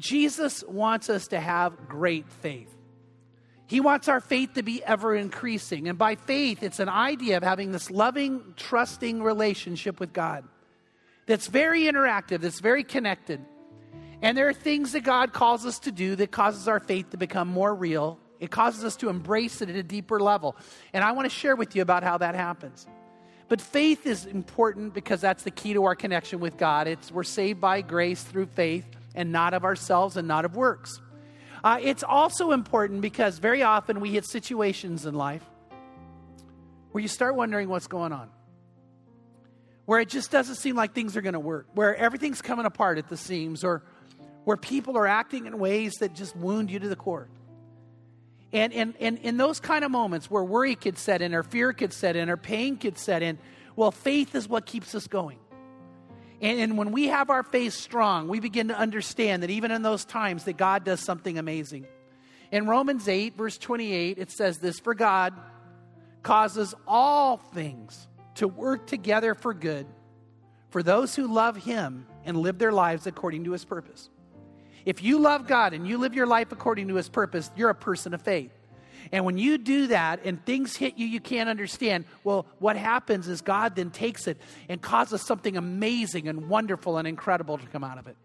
Jesus wants us to have great faith. He wants our faith to be ever increasing. And by faith, it's an idea of having this loving, trusting relationship with God that's very interactive, that's very connected. And there are things that God calls us to do that causes our faith to become more real. It causes us to embrace it at a deeper level. And I want to share with you about how that happens. But faith is important because that's the key to our connection with God. It's we're saved by grace through faith and not of ourselves and not of works. Uh, it's also important because very often we hit situations in life where you start wondering what's going on, where it just doesn't seem like things are going to work, where everything's coming apart at the seams, or where people are acting in ways that just wound you to the core. And, and, and in those kind of moments where worry could set in, or fear could set in, or pain could set in, well, faith is what keeps us going. And, and when we have our faith strong, we begin to understand that even in those times that God does something amazing. In Romans 8, verse 28, it says this For God causes all things to work together for good for those who love Him and live their lives according to His purpose. If you love God and you live your life according to His purpose, you're a person of faith. And when you do that and things hit you you can't understand, well, what happens is God then takes it and causes something amazing and wonderful and incredible to come out of it.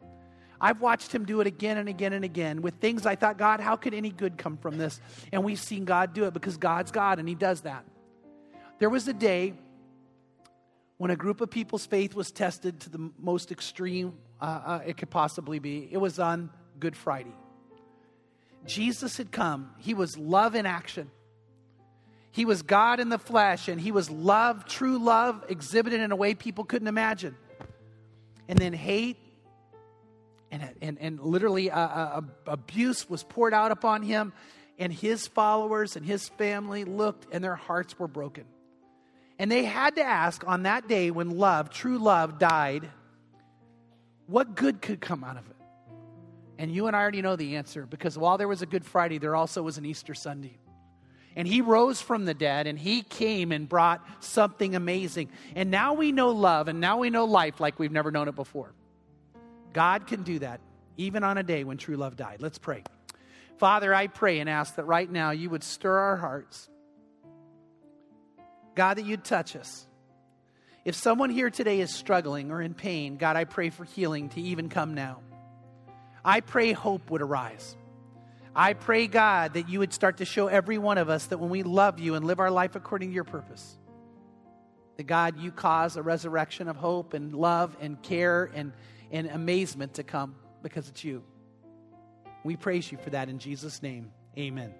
I've watched him do it again and again and again with things I thought, God, how could any good come from this? And we've seen God do it because God's God and he does that. There was a day when a group of people's faith was tested to the most extreme uh, uh, it could possibly be. It was on Good Friday. Jesus had come, he was love in action. He was God in the flesh, and he was love, true love, exhibited in a way people couldn't imagine. And then hate and, and, and literally uh, uh, abuse was poured out upon him, and his followers and his family looked, and their hearts were broken. And they had to ask on that day when love, true love, died, what good could come out of it? And you and I already know the answer because while there was a Good Friday, there also was an Easter Sunday. And he rose from the dead and he came and brought something amazing. And now we know love and now we know life like we've never known it before. God can do that even on a day when true love died. Let's pray. Father, I pray and ask that right now you would stir our hearts. God, that you'd touch us. If someone here today is struggling or in pain, God, I pray for healing to even come now. I pray hope would arise. I pray, God, that you would start to show every one of us that when we love you and live our life according to your purpose, that God, you cause a resurrection of hope and love and care and, and amazement to come because it's you. We praise you for that in Jesus' name. Amen.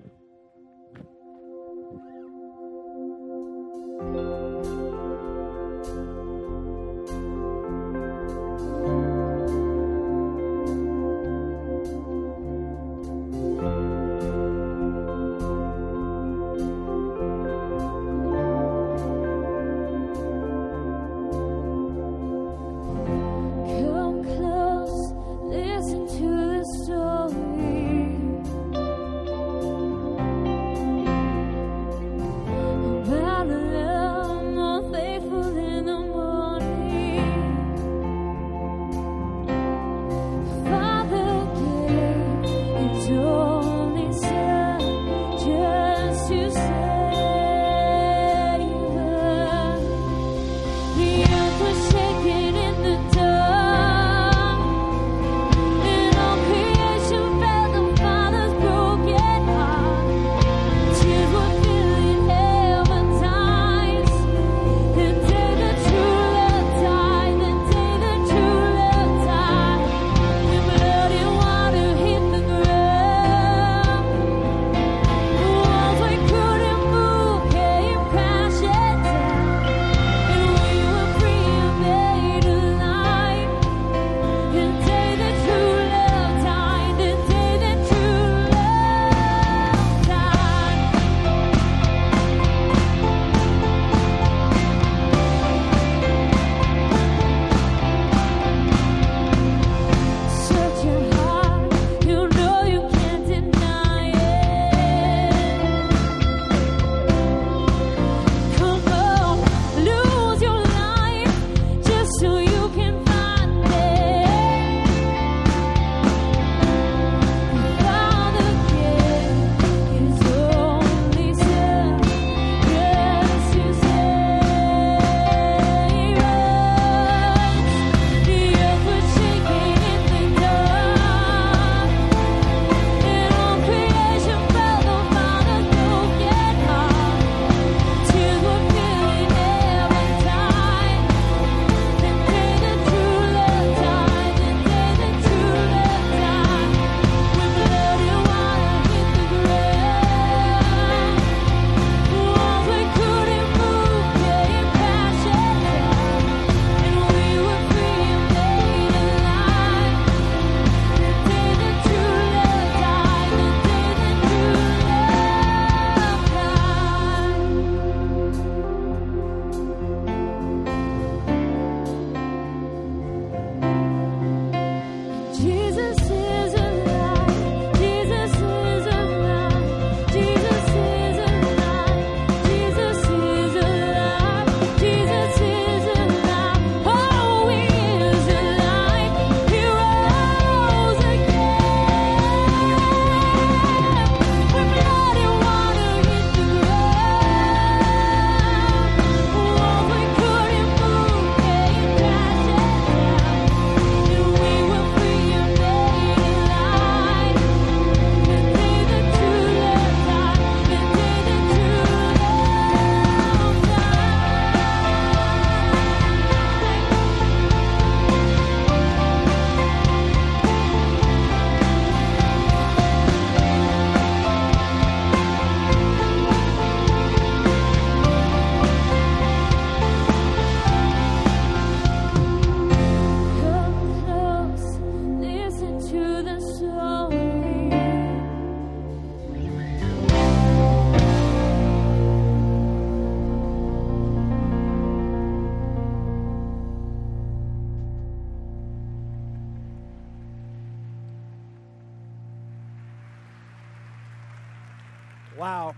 Wow.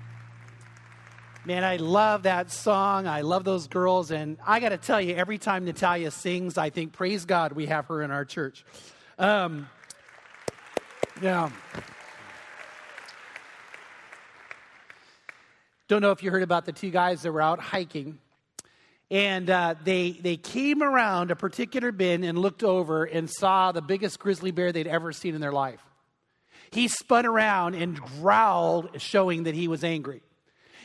Man, I love that song. I love those girls. And I got to tell you, every time Natalia sings, I think, praise God, we have her in our church. Um, yeah. Don't know if you heard about the two guys that were out hiking. And uh, they, they came around a particular bin and looked over and saw the biggest grizzly bear they'd ever seen in their life. He spun around and growled, showing that he was angry.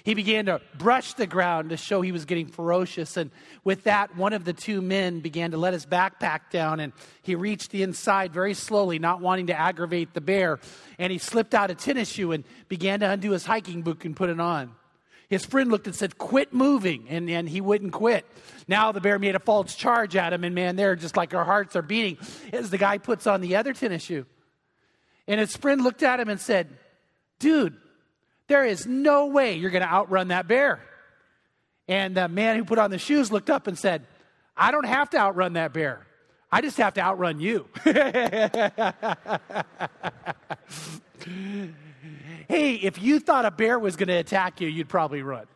He began to brush the ground to show he was getting ferocious. And with that, one of the two men began to let his backpack down and he reached the inside very slowly, not wanting to aggravate the bear. And he slipped out a tennis shoe and began to undo his hiking boot and put it on. His friend looked and said, Quit moving. And, and he wouldn't quit. Now the bear made a false charge at him. And man, they're just like our hearts are beating as the guy puts on the other tennis shoe. And his friend looked at him and said, Dude, there is no way you're going to outrun that bear. And the man who put on the shoes looked up and said, I don't have to outrun that bear. I just have to outrun you. hey, if you thought a bear was going to attack you, you'd probably run.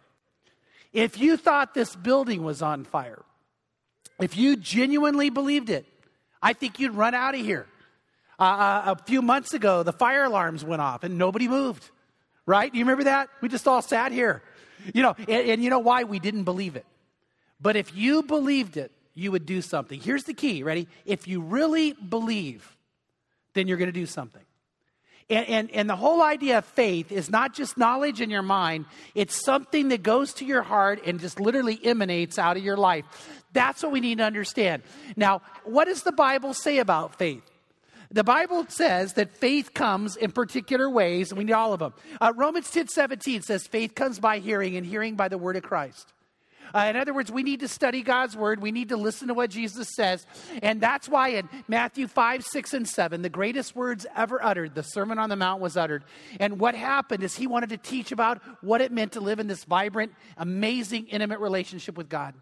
If you thought this building was on fire, if you genuinely believed it, I think you'd run out of here. Uh, uh, a few months ago, the fire alarms went off and nobody moved. Right? Do you remember that? We just all sat here. You know, and, and you know why? We didn't believe it. But if you believed it, you would do something. Here's the key. Ready? If you really believe, then you're going to do something. And, and, and, the whole idea of faith is not just knowledge in your mind, it's something that goes to your heart and just literally emanates out of your life. That's what we need to understand. Now, what does the Bible say about faith? The Bible says that faith comes in particular ways, and we need all of them. Uh, Romans 10 17 says, faith comes by hearing, and hearing by the word of Christ. Uh, in other words, we need to study God's word. We need to listen to what Jesus says. And that's why in Matthew 5, 6, and 7, the greatest words ever uttered, the Sermon on the Mount was uttered. And what happened is he wanted to teach about what it meant to live in this vibrant, amazing, intimate relationship with God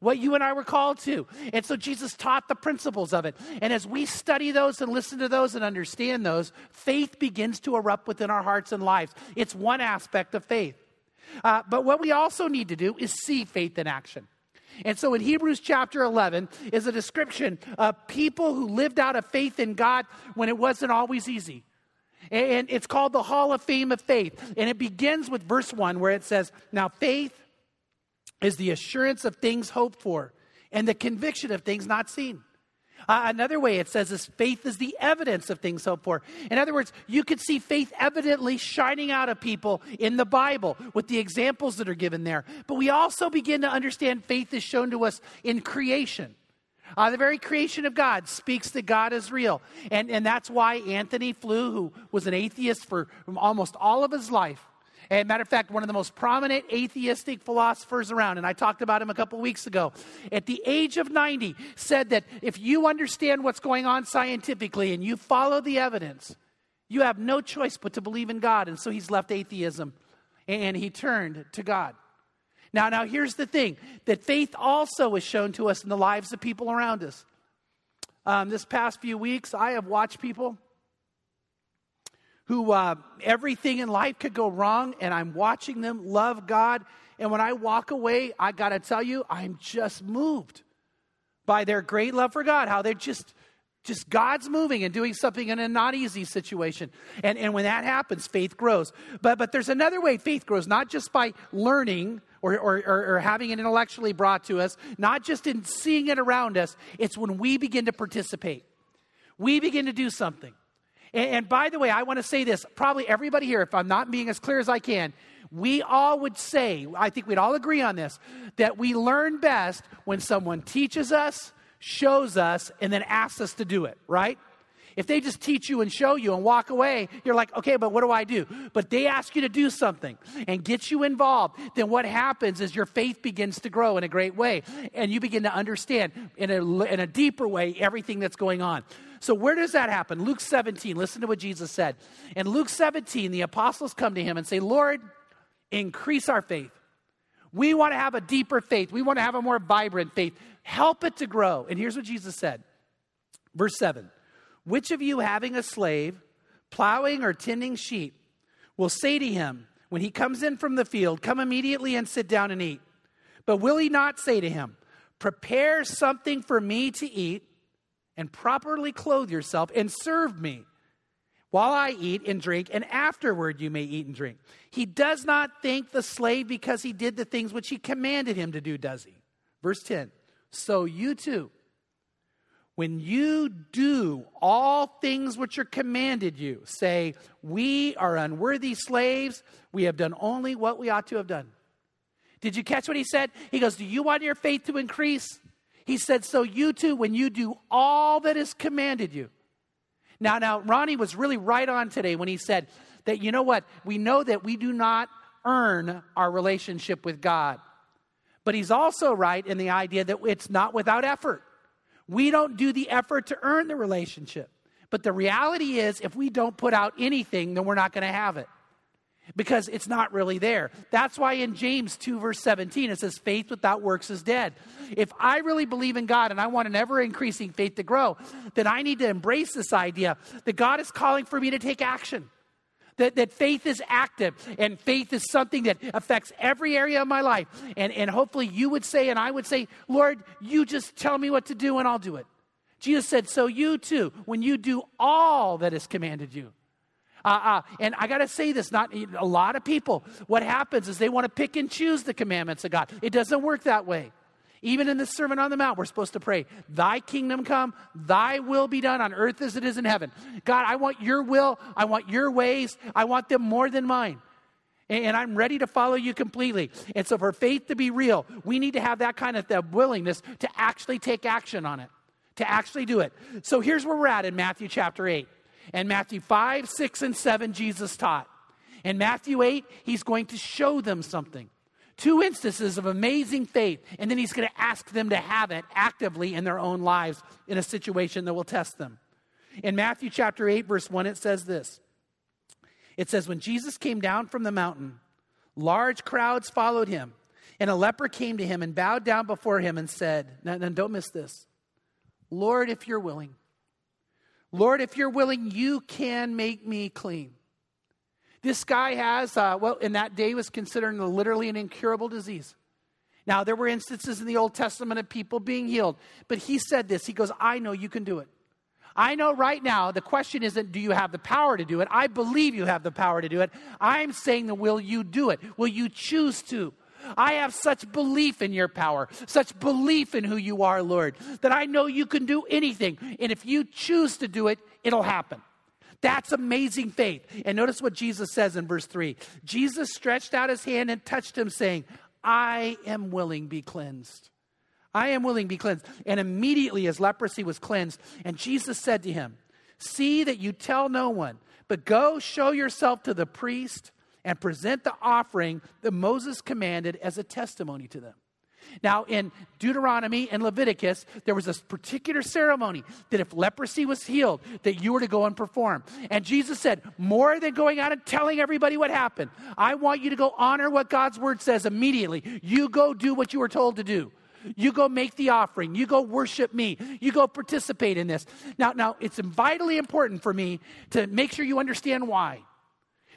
what you and I were called to. And so Jesus taught the principles of it. And as we study those and listen to those and understand those, faith begins to erupt within our hearts and lives. It's one aspect of faith. Uh, but what we also need to do is see faith in action. And so in Hebrews chapter 11 is a description of people who lived out of faith in God when it wasn't always easy. And it's called the Hall of Fame of Faith. And it begins with verse 1 where it says, Now faith is the assurance of things hoped for and the conviction of things not seen. Uh, another way it says is faith is the evidence of things hoped for. In other words, you could see faith evidently shining out of people in the Bible with the examples that are given there. But we also begin to understand faith is shown to us in creation. Uh, the very creation of God speaks that God is real. And, and that's why Anthony Flew, who was an atheist for almost all of his life, and matter of fact, one of the most prominent atheistic philosophers around, and I talked about him a couple weeks ago, at the age of 90, said that if you understand what's going on scientifically and you follow the evidence, you have no choice but to believe in God. And so he's left atheism and he turned to God. Now, now here's the thing that faith also is shown to us in the lives of people around us. Um, this past few weeks, I have watched people who uh, everything in life could go wrong, and I'm watching them love God. And when I walk away, I got to tell you, I'm just moved by their great love for God, how they're just just God's moving and doing something in a not easy situation. And, and when that happens, faith grows. But, but there's another way faith grows, not just by learning or, or, or, or having it intellectually brought to us, not just in seeing it around us. It's when we begin to participate. We begin to do something. And, and by the way, I want to say this probably everybody here, if I'm not being as clear as I can, we all would say, I think we'd all agree on this, that we learn best when someone teaches us, shows us, and then asks us to do it, right? If they just teach you and show you and walk away, you're like, okay, but what do I do? But they ask you to do something and get you involved, then what happens is your faith begins to grow in a great way. And you begin to understand in a, in a deeper way everything that's going on. So, where does that happen? Luke 17, listen to what Jesus said. In Luke 17, the apostles come to him and say, Lord, increase our faith. We want to have a deeper faith. We want to have a more vibrant faith. Help it to grow. And here's what Jesus said. Verse 7 Which of you having a slave, plowing or tending sheep, will say to him, when he comes in from the field, come immediately and sit down and eat. But will he not say to him, Prepare something for me to eat, and properly clothe yourself, and serve me while I eat and drink, and afterward you may eat and drink? He does not thank the slave because he did the things which he commanded him to do, does he? Verse 10 So you too, when you do all things which are commanded you, say, We are unworthy slaves, we have done only what we ought to have done. Did you catch what he said? He goes, Do you want your faith to increase? He said, So you too, when you do all that is commanded you. Now, now, Ronnie was really right on today when he said that, you know what? We know that we do not earn our relationship with God. But he's also right in the idea that it's not without effort. We don't do the effort to earn the relationship. But the reality is, if we don't put out anything, then we're not going to have it because it's not really there. That's why in James 2, verse 17, it says, faith without works is dead. If I really believe in God and I want an ever increasing faith to grow, then I need to embrace this idea that God is calling for me to take action. That, that faith is active and faith is something that affects every area of my life. And, and hopefully you would say, and I would say, Lord, you just tell me what to do and I'll do it. Jesus said, So you too, when you do all that is commanded you, uh, uh, and I got to say this, not a lot of people, what happens is they want to pick and choose the commandments of God. It doesn't work that way. Even in the Sermon on the Mount, we're supposed to pray, Thy kingdom come, Thy will be done on earth as it is in heaven. God, I want your will, I want your ways, I want them more than mine. And I'm ready to follow you completely. And so, for faith to be real, we need to have that kind of willingness to actually take action on it, to actually do it. So, here's where we're at in Matthew chapter 8. And Matthew 5, 6, and 7, Jesus taught. In Matthew 8, he's going to show them something. Two instances of amazing faith, and then he's going to ask them to have it actively in their own lives in a situation that will test them. In Matthew chapter 8, verse 1, it says this It says, When Jesus came down from the mountain, large crowds followed him, and a leper came to him and bowed down before him and said, Now, don't miss this, Lord, if you're willing, Lord, if you're willing, you can make me clean. This guy has, uh, well, in that day was considered literally an incurable disease. Now, there were instances in the Old Testament of people being healed, but he said this He goes, I know you can do it. I know right now the question isn't, do you have the power to do it? I believe you have the power to do it. I'm saying, the, will you do it? Will you choose to? I have such belief in your power, such belief in who you are, Lord, that I know you can do anything. And if you choose to do it, it'll happen. That's amazing faith. And notice what Jesus says in verse 3 Jesus stretched out his hand and touched him, saying, I am willing, be cleansed. I am willing, be cleansed. And immediately his leprosy was cleansed. And Jesus said to him, See that you tell no one, but go show yourself to the priest and present the offering that Moses commanded as a testimony to them. Now, in Deuteronomy and Leviticus, there was this particular ceremony that if leprosy was healed, that you were to go and perform. And Jesus said, more than going out and telling everybody what happened, I want you to go honor what God's word says immediately. You go do what you were told to do. You go make the offering. You go worship me. You go participate in this. Now, now it's vitally important for me to make sure you understand why.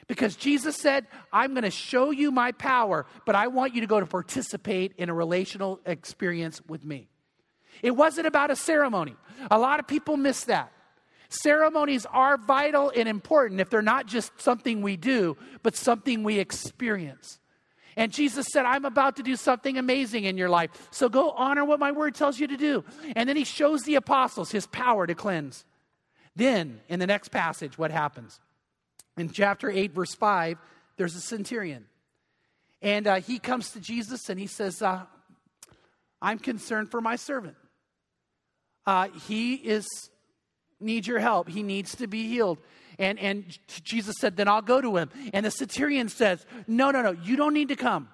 Because Jesus said, I'm going to show you my power, but I want you to go to participate in a relational experience with me. It wasn't about a ceremony. A lot of people miss that. Ceremonies are vital and important if they're not just something we do, but something we experience. And Jesus said, I'm about to do something amazing in your life. So go honor what my word tells you to do. And then he shows the apostles his power to cleanse. Then, in the next passage, what happens? In chapter 8, verse 5, there's a centurion. And uh, he comes to Jesus and he says, uh, I'm concerned for my servant. Uh, he is needs your help. He needs to be healed. And, and Jesus said, Then I'll go to him. And the centurion says, No, no, no, you don't need to come.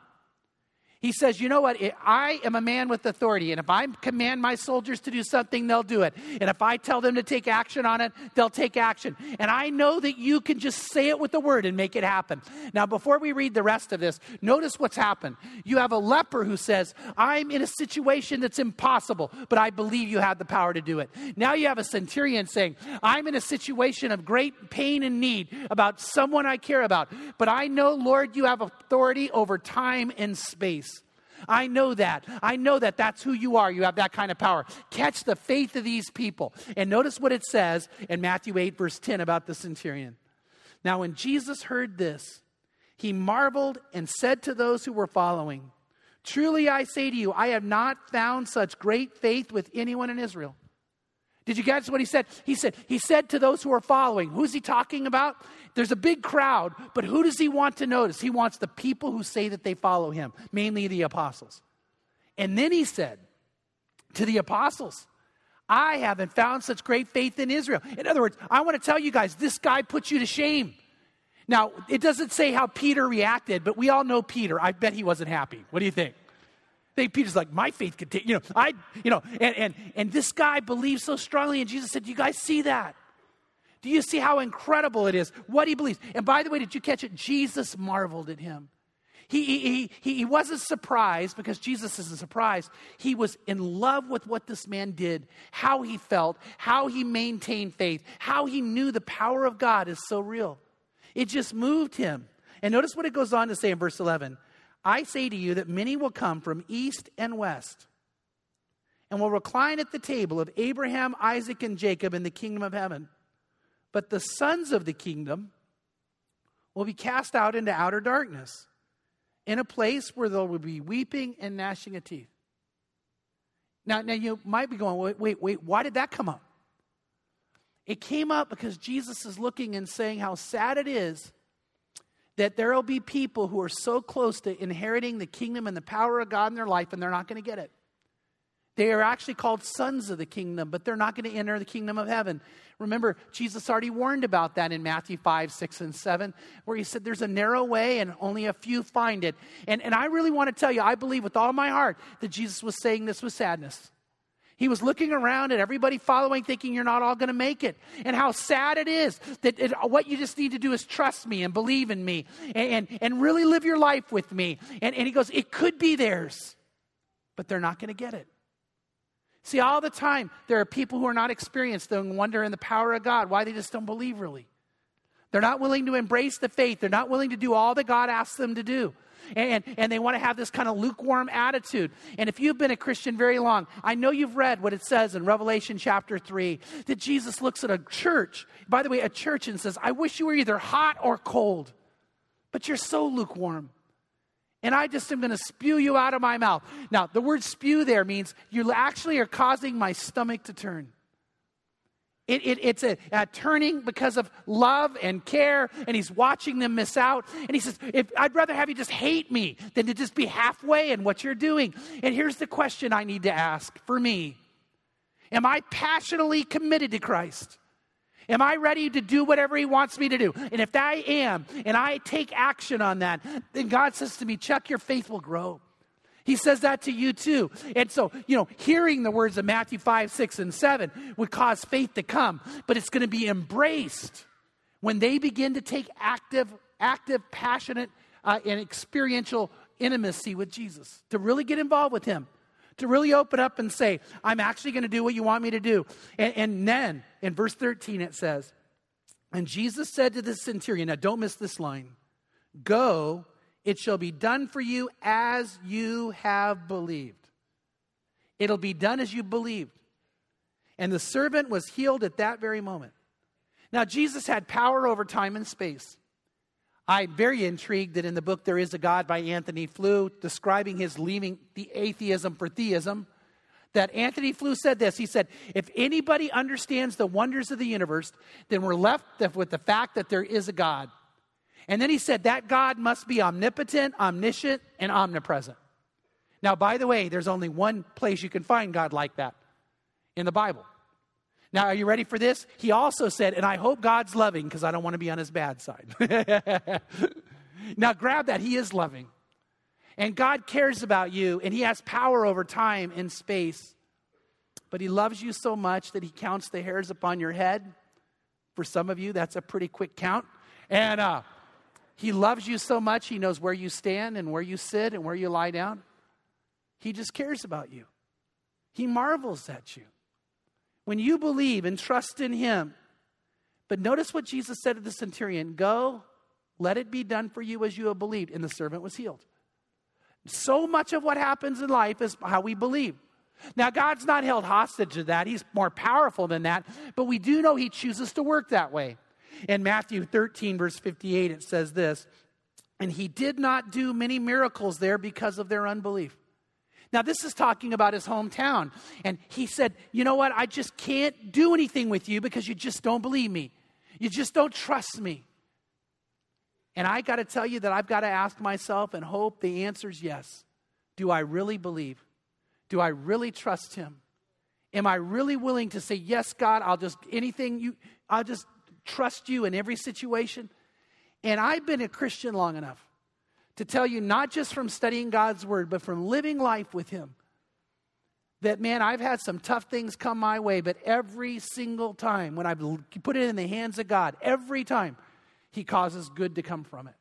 He says, You know what? I am a man with authority, and if I command my soldiers to do something, they'll do it. And if I tell them to take action on it, they'll take action. And I know that you can just say it with the word and make it happen. Now, before we read the rest of this, notice what's happened. You have a leper who says, I'm in a situation that's impossible, but I believe you have the power to do it. Now you have a centurion saying, I'm in a situation of great pain and need about someone I care about, but I know, Lord, you have authority over time and space. I know that. I know that that's who you are. You have that kind of power. Catch the faith of these people. And notice what it says in Matthew 8, verse 10 about the centurion. Now, when Jesus heard this, he marveled and said to those who were following, Truly I say to you, I have not found such great faith with anyone in Israel. Did you catch what he said? He said, he said to those who are following, who's he talking about? There's a big crowd, but who does he want to notice? He wants the people who say that they follow him, mainly the apostles. And then he said to the apostles, I haven't found such great faith in Israel. In other words, I want to tell you guys, this guy puts you to shame. Now, it doesn't say how Peter reacted, but we all know Peter. I bet he wasn't happy. What do you think? Peter's like, my faith could take, you know, I, you know, and, and, and this guy believes so strongly. And Jesus said, Do you guys see that? Do you see how incredible it is? What he believes. And by the way, did you catch it? Jesus marveled at him. He, he, he, he wasn't surprised because Jesus isn't surprised. He was in love with what this man did, how he felt, how he maintained faith, how he knew the power of God is so real. It just moved him. And notice what it goes on to say in verse 11 I say to you that many will come from east and west and will recline at the table of Abraham, Isaac, and Jacob in the kingdom of heaven. But the sons of the kingdom will be cast out into outer darkness, in a place where there will be weeping and gnashing of teeth. Now, now you might be going, wait, wait, wait, why did that come up? It came up because Jesus is looking and saying how sad it is that there will be people who are so close to inheriting the kingdom and the power of God in their life, and they're not going to get it. They are actually called sons of the kingdom, but they're not going to enter the kingdom of heaven. Remember, Jesus already warned about that in Matthew 5, 6, and 7, where he said there's a narrow way and only a few find it. And, and I really want to tell you, I believe with all my heart that Jesus was saying this with sadness. He was looking around at everybody following, thinking you're not all going to make it. And how sad it is that it, what you just need to do is trust me and believe in me and, and, and really live your life with me. And, and he goes, It could be theirs, but they're not going to get it. See, all the time, there are people who are not experienced and wonder in the power of God why they just don't believe really. They're not willing to embrace the faith. They're not willing to do all that God asks them to do and, and they want to have this kind of lukewarm attitude. And if you've been a Christian very long, I know you've read what it says in Revelation chapter 3 that Jesus looks at a church, by the way, a church, and says, I wish you were either hot or cold, but you're so lukewarm. And I just am going to spew you out of my mouth. Now, the word spew there means you actually are causing my stomach to turn. It, it, it's a, a, turning because of love and care, and he's watching them miss out. And he says, if, I'd rather have you just hate me than to just be halfway in what you're doing. And here's the question I need to ask for me Am I passionately committed to Christ? Am I ready to do whatever He wants me to do? And if I am, and I take action on that, then God says to me, Chuck, your faith will grow. He says that to you too. And so, you know, hearing the words of Matthew 5, 6, and 7 would cause faith to come, but it's going to be embraced when they begin to take active, active, passionate, uh, and experiential intimacy with Jesus, to really get involved with Him, to really open up and say, I'm actually going to do what you want me to do. And, and then in verse 13 it says, And Jesus said to the centurion, now don't miss this line, go it shall be done for you as you have believed. It'll be done as you believed. And the servant was healed at that very moment. Now, Jesus had power over time and space. I'm very intrigued that in the book There is a God by Anthony Flew, describing his leaving the atheism for theism, that Anthony Flew said this. He said, If anybody understands the wonders of the universe, then we're left with the fact that there is a God. And then he said that God must be omnipotent, omniscient, and omnipresent. Now, by the way, there's only one place you can find God like that in the Bible. Now, are you ready for this? He also said, and I hope God's loving because I don't want to be on his bad side. now, grab that. He is loving. And God cares about you, and He has power over time and space. But He loves you so much that He counts the hairs upon your head. For some of you, that's a pretty quick count. And uh, He loves you so much, He knows where you stand and where you sit and where you lie down. He just cares about you. He marvels at you. When you believe and trust in Him, but notice what Jesus said to the centurion Go, let it be done for you as you have believed. And the servant was healed. So much of what happens in life is how we believe. Now, God's not held hostage to that. He's more powerful than that. But we do know He chooses to work that way. In Matthew 13, verse 58, it says this And He did not do many miracles there because of their unbelief. Now, this is talking about his hometown. And he said, You know what? I just can't do anything with you because you just don't believe me. You just don't trust me. And I got to tell you that I've got to ask myself and hope the answer is yes. Do I really believe? Do I really trust him? Am I really willing to say, Yes, God, I'll just, anything you, I'll just trust you in every situation? And I've been a Christian long enough to tell you, not just from studying God's word, but from living life with Him, that man, I've had some tough things come my way, but every single time when I've put it in the hands of God, every time He causes good to come from it.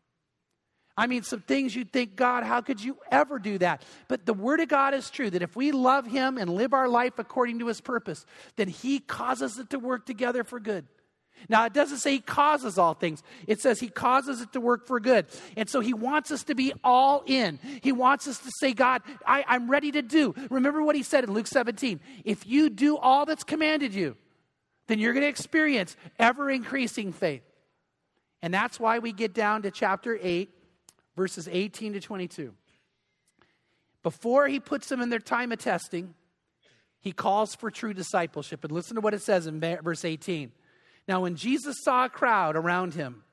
I mean, some things you'd think, God, how could you ever do that? But the Word of God is true that if we love Him and live our life according to His purpose, then He causes it to work together for good. Now, it doesn't say he causes all things. It says he causes it to work for good. And so he wants us to be all in. He wants us to say, God, I, I'm ready to do. Remember what he said in Luke 17 if you do all that's commanded you, then you're going to experience ever increasing faith. And that's why we get down to chapter 8, verses 18 to 22. Before he puts them in their time of testing, he calls for true discipleship. And listen to what it says in verse 18. Now, when Jesus saw a crowd around him,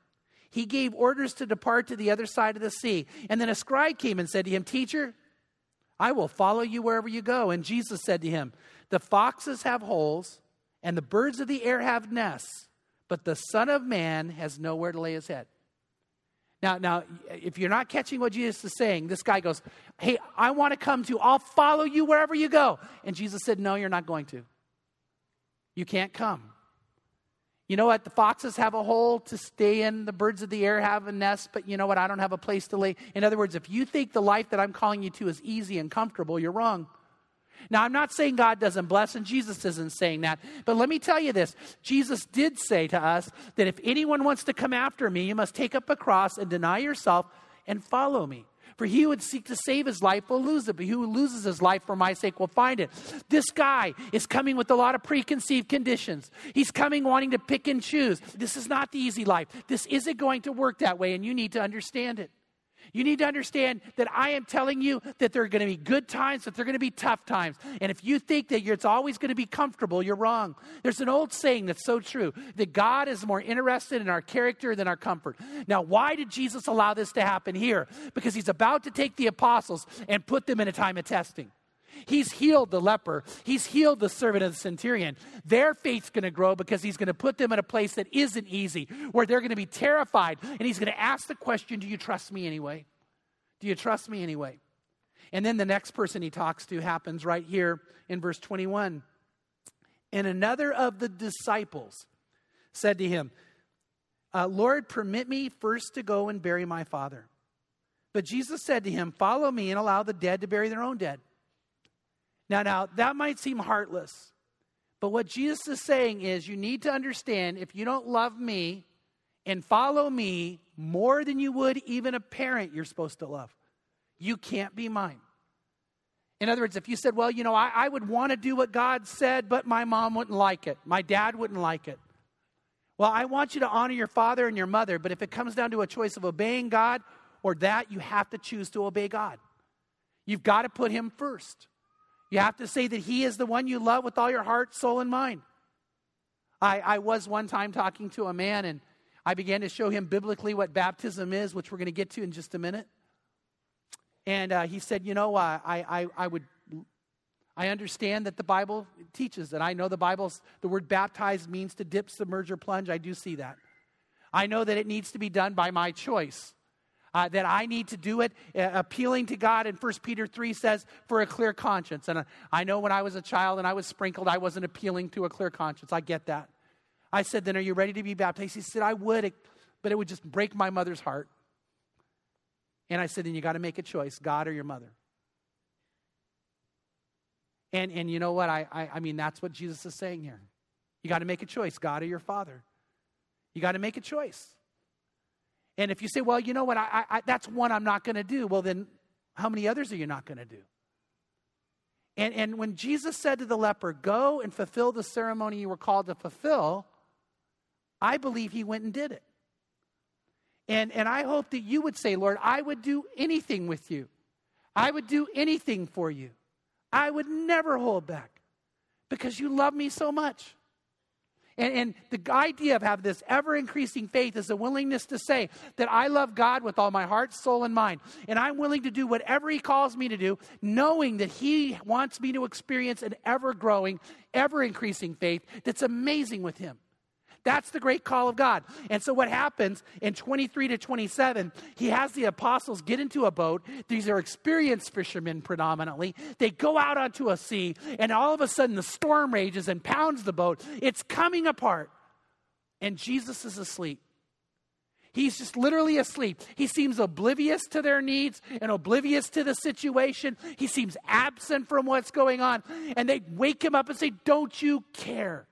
he gave orders to depart to the other side of the sea. And then a scribe came and said to him, Teacher, I will follow you wherever you go. And Jesus said to him, The foxes have holes, and the birds of the air have nests, but the Son of Man has nowhere to lay his head. Now, now, if you're not catching what Jesus is saying, this guy goes, Hey, I want to come to, I'll follow you wherever you go. And Jesus said, No, you're not going to. You can't come. You know what? The foxes have a hole to stay in, the birds of the air have a nest, but you know what? I don't have a place to lay. In other words, if you think the life that I'm calling you to is easy and comfortable, you're wrong. Now, I'm not saying God doesn't bless, and Jesus isn't saying that. But let me tell you this Jesus did say to us that if anyone wants to come after me, you must take up a cross and deny yourself and follow me. For he who would seek to save his life will lose it, but he who loses his life for my sake will find it. This guy is coming with a lot of preconceived conditions. He's coming wanting to pick and choose. This is not the easy life. This isn't going to work that way, and you need to understand it. You need to understand that I am telling you that there are going to be good times, that there are going to be tough times. And if you think that it's always going to be comfortable, you're wrong. There's an old saying that's so true that God is more interested in our character than our comfort. Now, why did Jesus allow this to happen here? Because he's about to take the apostles and put them in a time of testing. He's healed the leper. He's healed the servant of the centurion. Their faith's going to grow because he's going to put them in a place that isn't easy, where they're going to be terrified. And he's going to ask the question Do you trust me anyway? Do you trust me anyway? And then the next person he talks to happens right here in verse 21. And another of the disciples said to him, uh, Lord, permit me first to go and bury my father. But Jesus said to him, Follow me and allow the dead to bury their own dead. Now, now, that might seem heartless, but what Jesus is saying is you need to understand if you don't love me and follow me more than you would even a parent you're supposed to love, you can't be mine. In other words, if you said, Well, you know, I, I would want to do what God said, but my mom wouldn't like it, my dad wouldn't like it. Well, I want you to honor your father and your mother, but if it comes down to a choice of obeying God or that, you have to choose to obey God. You've got to put Him first. You have to say that He is the one you love with all your heart, soul, and mind. I, I was one time talking to a man, and I began to show him biblically what baptism is, which we're going to get to in just a minute. And uh, he said, You know, uh, I, I, I would. I understand that the Bible teaches that. I know the Bible's, the word baptize means to dip, submerge, or plunge. I do see that. I know that it needs to be done by my choice. Uh, that I need to do it, uh, appealing to God. And 1 Peter 3 says, for a clear conscience. And uh, I know when I was a child and I was sprinkled, I wasn't appealing to a clear conscience. I get that. I said, Then are you ready to be baptized? He said, I would, but it would just break my mother's heart. And I said, Then you got to make a choice God or your mother. And, and you know what? I, I, I mean, that's what Jesus is saying here. You got to make a choice God or your father. You got to make a choice. And if you say, well, you know what, I, I, that's one I'm not going to do, well, then how many others are you not going to do? And, and when Jesus said to the leper, go and fulfill the ceremony you were called to fulfill, I believe he went and did it. And, and I hope that you would say, Lord, I would do anything with you. I would do anything for you. I would never hold back because you love me so much. And, and, the idea of having this ever increasing faith is a willingness to say that I love God with all my heart, soul, and mind. And I'm willing to do whatever He calls me to do, knowing that He wants me to experience an ever growing, ever increasing faith that's amazing with Him. That's the great call of God. And so, what happens in 23 to 27, he has the apostles get into a boat. These are experienced fishermen predominantly. They go out onto a sea, and all of a sudden, the storm rages and pounds the boat. It's coming apart. And Jesus is asleep. He's just literally asleep. He seems oblivious to their needs and oblivious to the situation. He seems absent from what's going on. And they wake him up and say, Don't you care?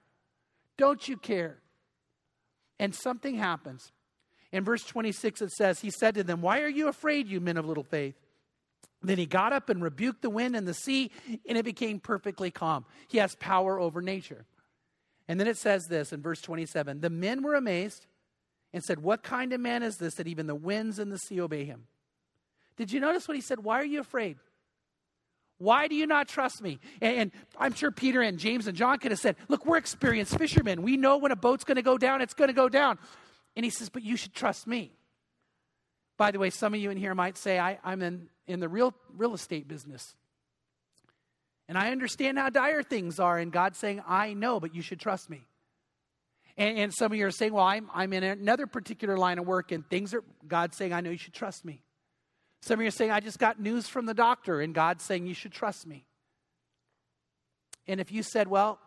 Don't you care? And something happens. In verse 26, it says, He said to them, Why are you afraid, you men of little faith? Then he got up and rebuked the wind and the sea, and it became perfectly calm. He has power over nature. And then it says this in verse 27 The men were amazed and said, What kind of man is this that even the winds and the sea obey him? Did you notice what he said? Why are you afraid? Why do you not trust me? And, and, I'm sure Peter and James and John could have said, Look, we're experienced fishermen. We know when a boat's going to go down, it's going to go down. And he says, But you should trust me. By the way, some of you in here might say, I, am in, in the real, real estate business. And I understand how dire things are. And God's saying, I know, but you should trust me. And, and some of you are saying, Well, I'm, I'm in another particular line of work, and things are, God's saying, I know you should trust me. Some of you are saying, I just got news from the doctor, and God's saying, You should trust me. And if you said, Well,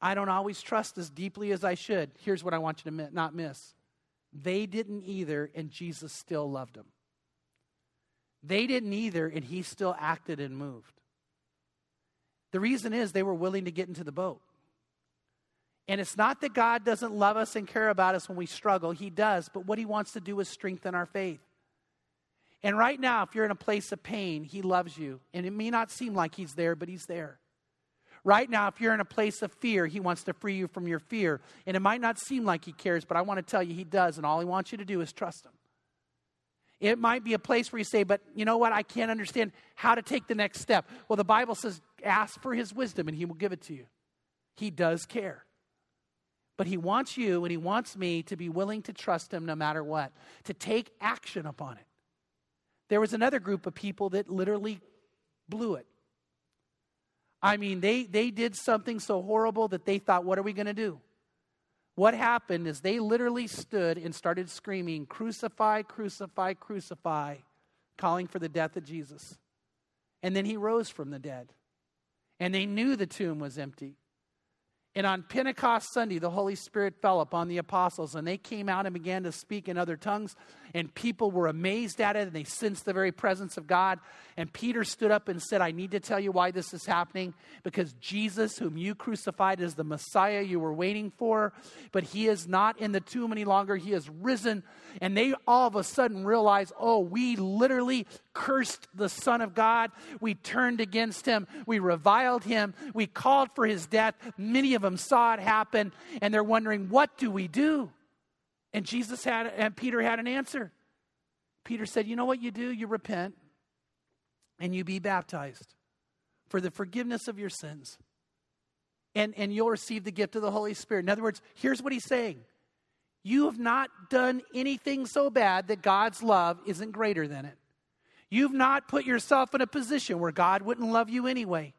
I don't always trust as deeply as I should, here's what I want you to not miss. They didn't either, and Jesus still loved them. They didn't either, and he still acted and moved. The reason is they were willing to get into the boat. And it's not that God doesn't love us and care about us when we struggle, He does, but what He wants to do is strengthen our faith. And right now, if you're in a place of pain, He loves you. And it may not seem like He's there, but He's there. Right now, if you're in a place of fear, He wants to free you from your fear. And it might not seem like He cares, but I want to tell you He does. And all He wants you to do is trust Him. It might be a place where you say, but you know what? I can't understand how to take the next step. Well, the Bible says, ask for His wisdom and He will give it to you. He does care. But He wants you and He wants me to be willing to trust Him no matter what, to take action upon it. There was another group of people that literally blew it. I mean, they, they did something so horrible that they thought, what are we going to do? What happened is they literally stood and started screaming, Crucify, crucify, crucify, calling for the death of Jesus. And then he rose from the dead. And they knew the tomb was empty. And on Pentecost Sunday, the Holy Spirit fell upon the apostles, and they came out and began to speak in other tongues. And people were amazed at it, and they sensed the very presence of God. And Peter stood up and said, I need to tell you why this is happening, because Jesus, whom you crucified, is the Messiah you were waiting for, but he is not in the tomb any longer. He has risen. And they all of a sudden realize, oh, we literally cursed the Son of God. We turned against him. We reviled him. We called for his death. Many of them saw it happen, and they're wondering, what do we do? And Jesus had, and Peter had an answer. Peter said, You know what you do? You repent and you be baptized for the forgiveness of your sins. And, and you'll receive the gift of the Holy Spirit. In other words, here's what he's saying You have not done anything so bad that God's love isn't greater than it. You've not put yourself in a position where God wouldn't love you anyway.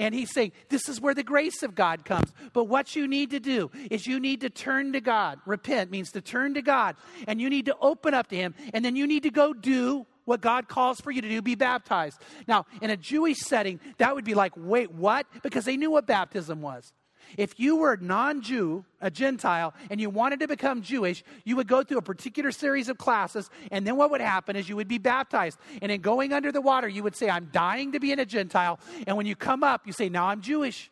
And he's saying, This is where the grace of God comes. But what you need to do is you need to turn to God. Repent means to turn to God. And you need to open up to Him. And then you need to go do what God calls for you to do, be baptized. Now, in a Jewish setting, that would be like, wait, what? Because they knew what baptism was. If you were non Jew, a Gentile, and you wanted to become Jewish, you would go through a particular series of classes, and then what would happen is you would be baptized. And in going under the water, you would say, I'm dying to be in a Gentile. And when you come up, you say, Now I'm Jewish.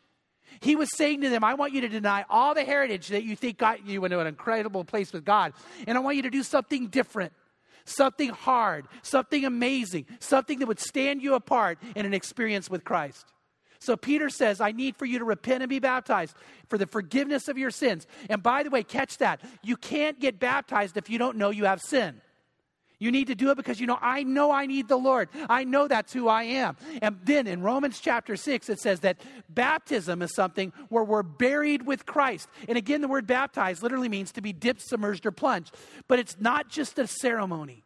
He was saying to them, I want you to deny all the heritage that you think got you into an incredible place with God. And I want you to do something different, something hard, something amazing, something that would stand you apart in an experience with Christ. So Peter says, I need for you to repent and be baptized for the forgiveness of your sins. And by the way, catch that. You can't get baptized if you don't know you have sin. You need to do it because you know, I know I need the Lord. I know that's who I am. And then in Romans chapter 6, it says that baptism is something where we're buried with Christ. And again, the word baptized literally means to be dipped, submerged, or plunged. But it's not just a ceremony,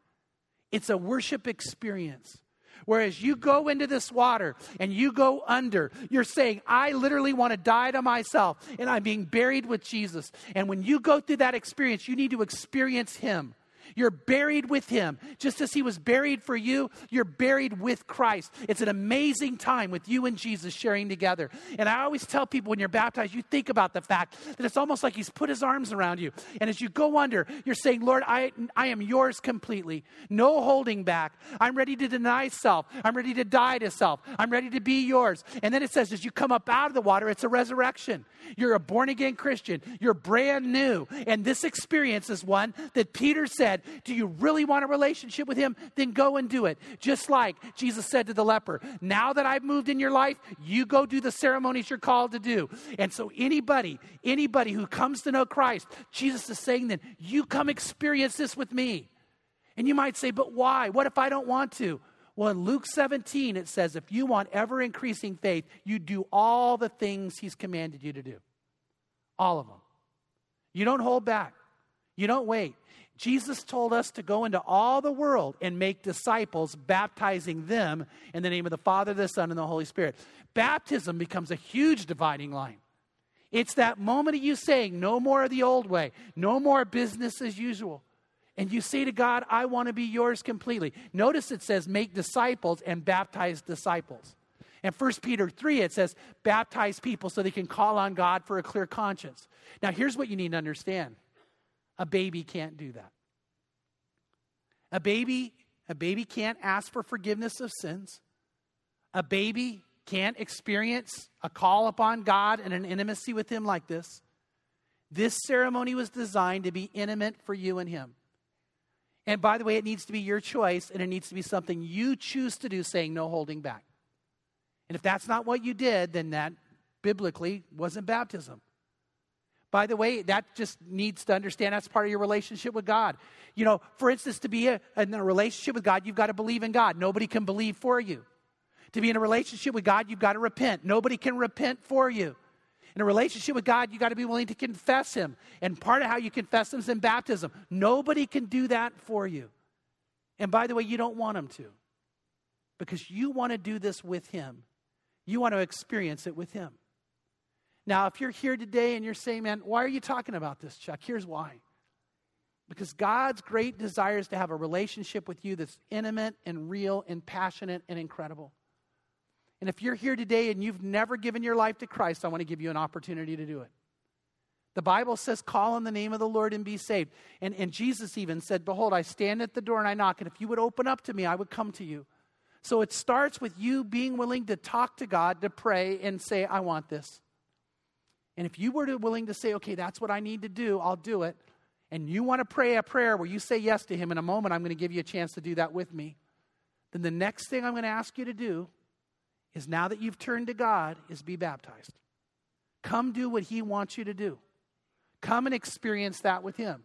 it's a worship experience. Whereas you go into this water and you go under, you're saying, I literally want to die to myself and I'm being buried with Jesus. And when you go through that experience, you need to experience Him. You're buried with him. Just as he was buried for you, you're buried with Christ. It's an amazing time with you and Jesus sharing together. And I always tell people when you're baptized, you think about the fact that it's almost like he's put his arms around you. And as you go under, you're saying, Lord, I, I am yours completely. No holding back. I'm ready to deny self. I'm ready to die to self. I'm ready to be yours. And then it says, as you come up out of the water, it's a resurrection. You're a born again Christian. You're brand new. And this experience is one that Peter said, Do you really want a relationship with him? Then go and do it. Just like Jesus said to the leper, Now that I've moved in your life, you go do the ceremonies you're called to do. And so, anybody, anybody who comes to know Christ, Jesus is saying, Then you come experience this with me. And you might say, But why? What if I don't want to? Well, in Luke 17, it says, if you want ever increasing faith, you do all the things he's commanded you to do. All of them. You don't hold back, you don't wait. Jesus told us to go into all the world and make disciples, baptizing them in the name of the Father, the Son, and the Holy Spirit. Baptism becomes a huge dividing line. It's that moment of you saying, no more of the old way, no more business as usual and you say to God, I want to be yours completely. Notice it says, make disciples and baptize disciples. And 1 Peter 3, it says, baptize people so they can call on God for a clear conscience. Now, here's what you need to understand a baby can't do that. A baby, a baby can't ask for forgiveness of sins. A baby can't experience a call upon God and an intimacy with Him like this. This ceremony was designed to be intimate for you and Him. And by the way, it needs to be your choice and it needs to be something you choose to do, saying no holding back. And if that's not what you did, then that biblically wasn't baptism. By the way, that just needs to understand that's part of your relationship with God. You know, for instance, to be a, in a relationship with God, you've got to believe in God. Nobody can believe for you. To be in a relationship with God, you've got to repent. Nobody can repent for you. In a relationship with God, you've got to be willing to confess Him. And part of how you confess Him is in baptism. Nobody can do that for you. And by the way, you don't want Him to because you want to do this with Him. You want to experience it with Him. Now, if you're here today and you're saying, man, why are you talking about this, Chuck? Here's why. Because God's great desire is to have a relationship with you that's intimate and real and passionate and incredible. And if you're here today and you've never given your life to Christ, I want to give you an opportunity to do it. The Bible says, call on the name of the Lord and be saved. And, and Jesus even said, Behold, I stand at the door and I knock, and if you would open up to me, I would come to you. So it starts with you being willing to talk to God, to pray, and say, I want this. And if you were to willing to say, okay, that's what I need to do, I'll do it. And you want to pray a prayer where you say yes to Him in a moment, I'm going to give you a chance to do that with me. Then the next thing I'm going to ask you to do is now that you've turned to God, is be baptized. Come do what He wants you to do. Come and experience that with Him.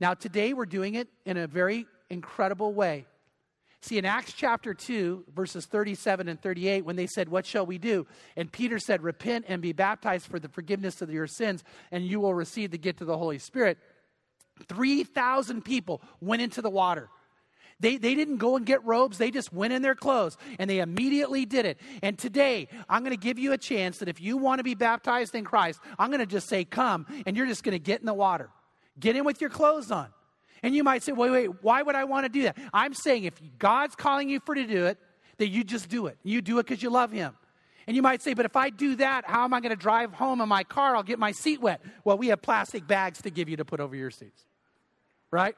Now, today we're doing it in a very incredible way. See, in Acts chapter 2, verses 37 and 38, when they said, What shall we do? And Peter said, Repent and be baptized for the forgiveness of your sins, and you will receive the gift of the Holy Spirit. 3,000 people went into the water. They, they didn't go and get robes, they just went in their clothes and they immediately did it. And today, I'm going to give you a chance that if you want to be baptized in Christ, I'm going to just say, Come, and you're just going to get in the water. Get in with your clothes on. And you might say, Wait, wait, why would I want to do that? I'm saying if God's calling you for to do it, that you just do it. You do it because you love Him. And you might say, but if I do that, how am I going to drive home in my car? I'll get my seat wet. Well, we have plastic bags to give you to put over your seats, right?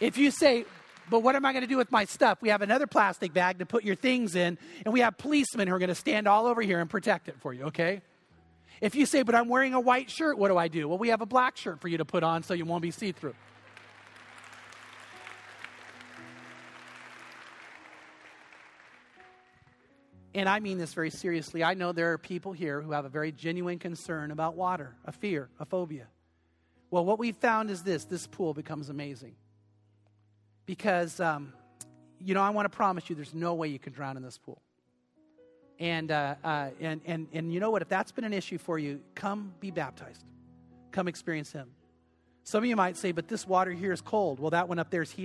If you say, but what am I going to do with my stuff? We have another plastic bag to put your things in, and we have policemen who are going to stand all over here and protect it for you, okay? If you say, but I'm wearing a white shirt, what do I do? Well, we have a black shirt for you to put on so you won't be see through. And I mean this very seriously. I know there are people here who have a very genuine concern about water, a fear, a phobia. Well, what we've found is this this pool becomes amazing. Because, um, you know, I want to promise you there's no way you can drown in this pool. And, uh, uh, and, and, and you know what? If that's been an issue for you, come be baptized. Come experience Him. Some of you might say, but this water here is cold. Well, that one up there is heat.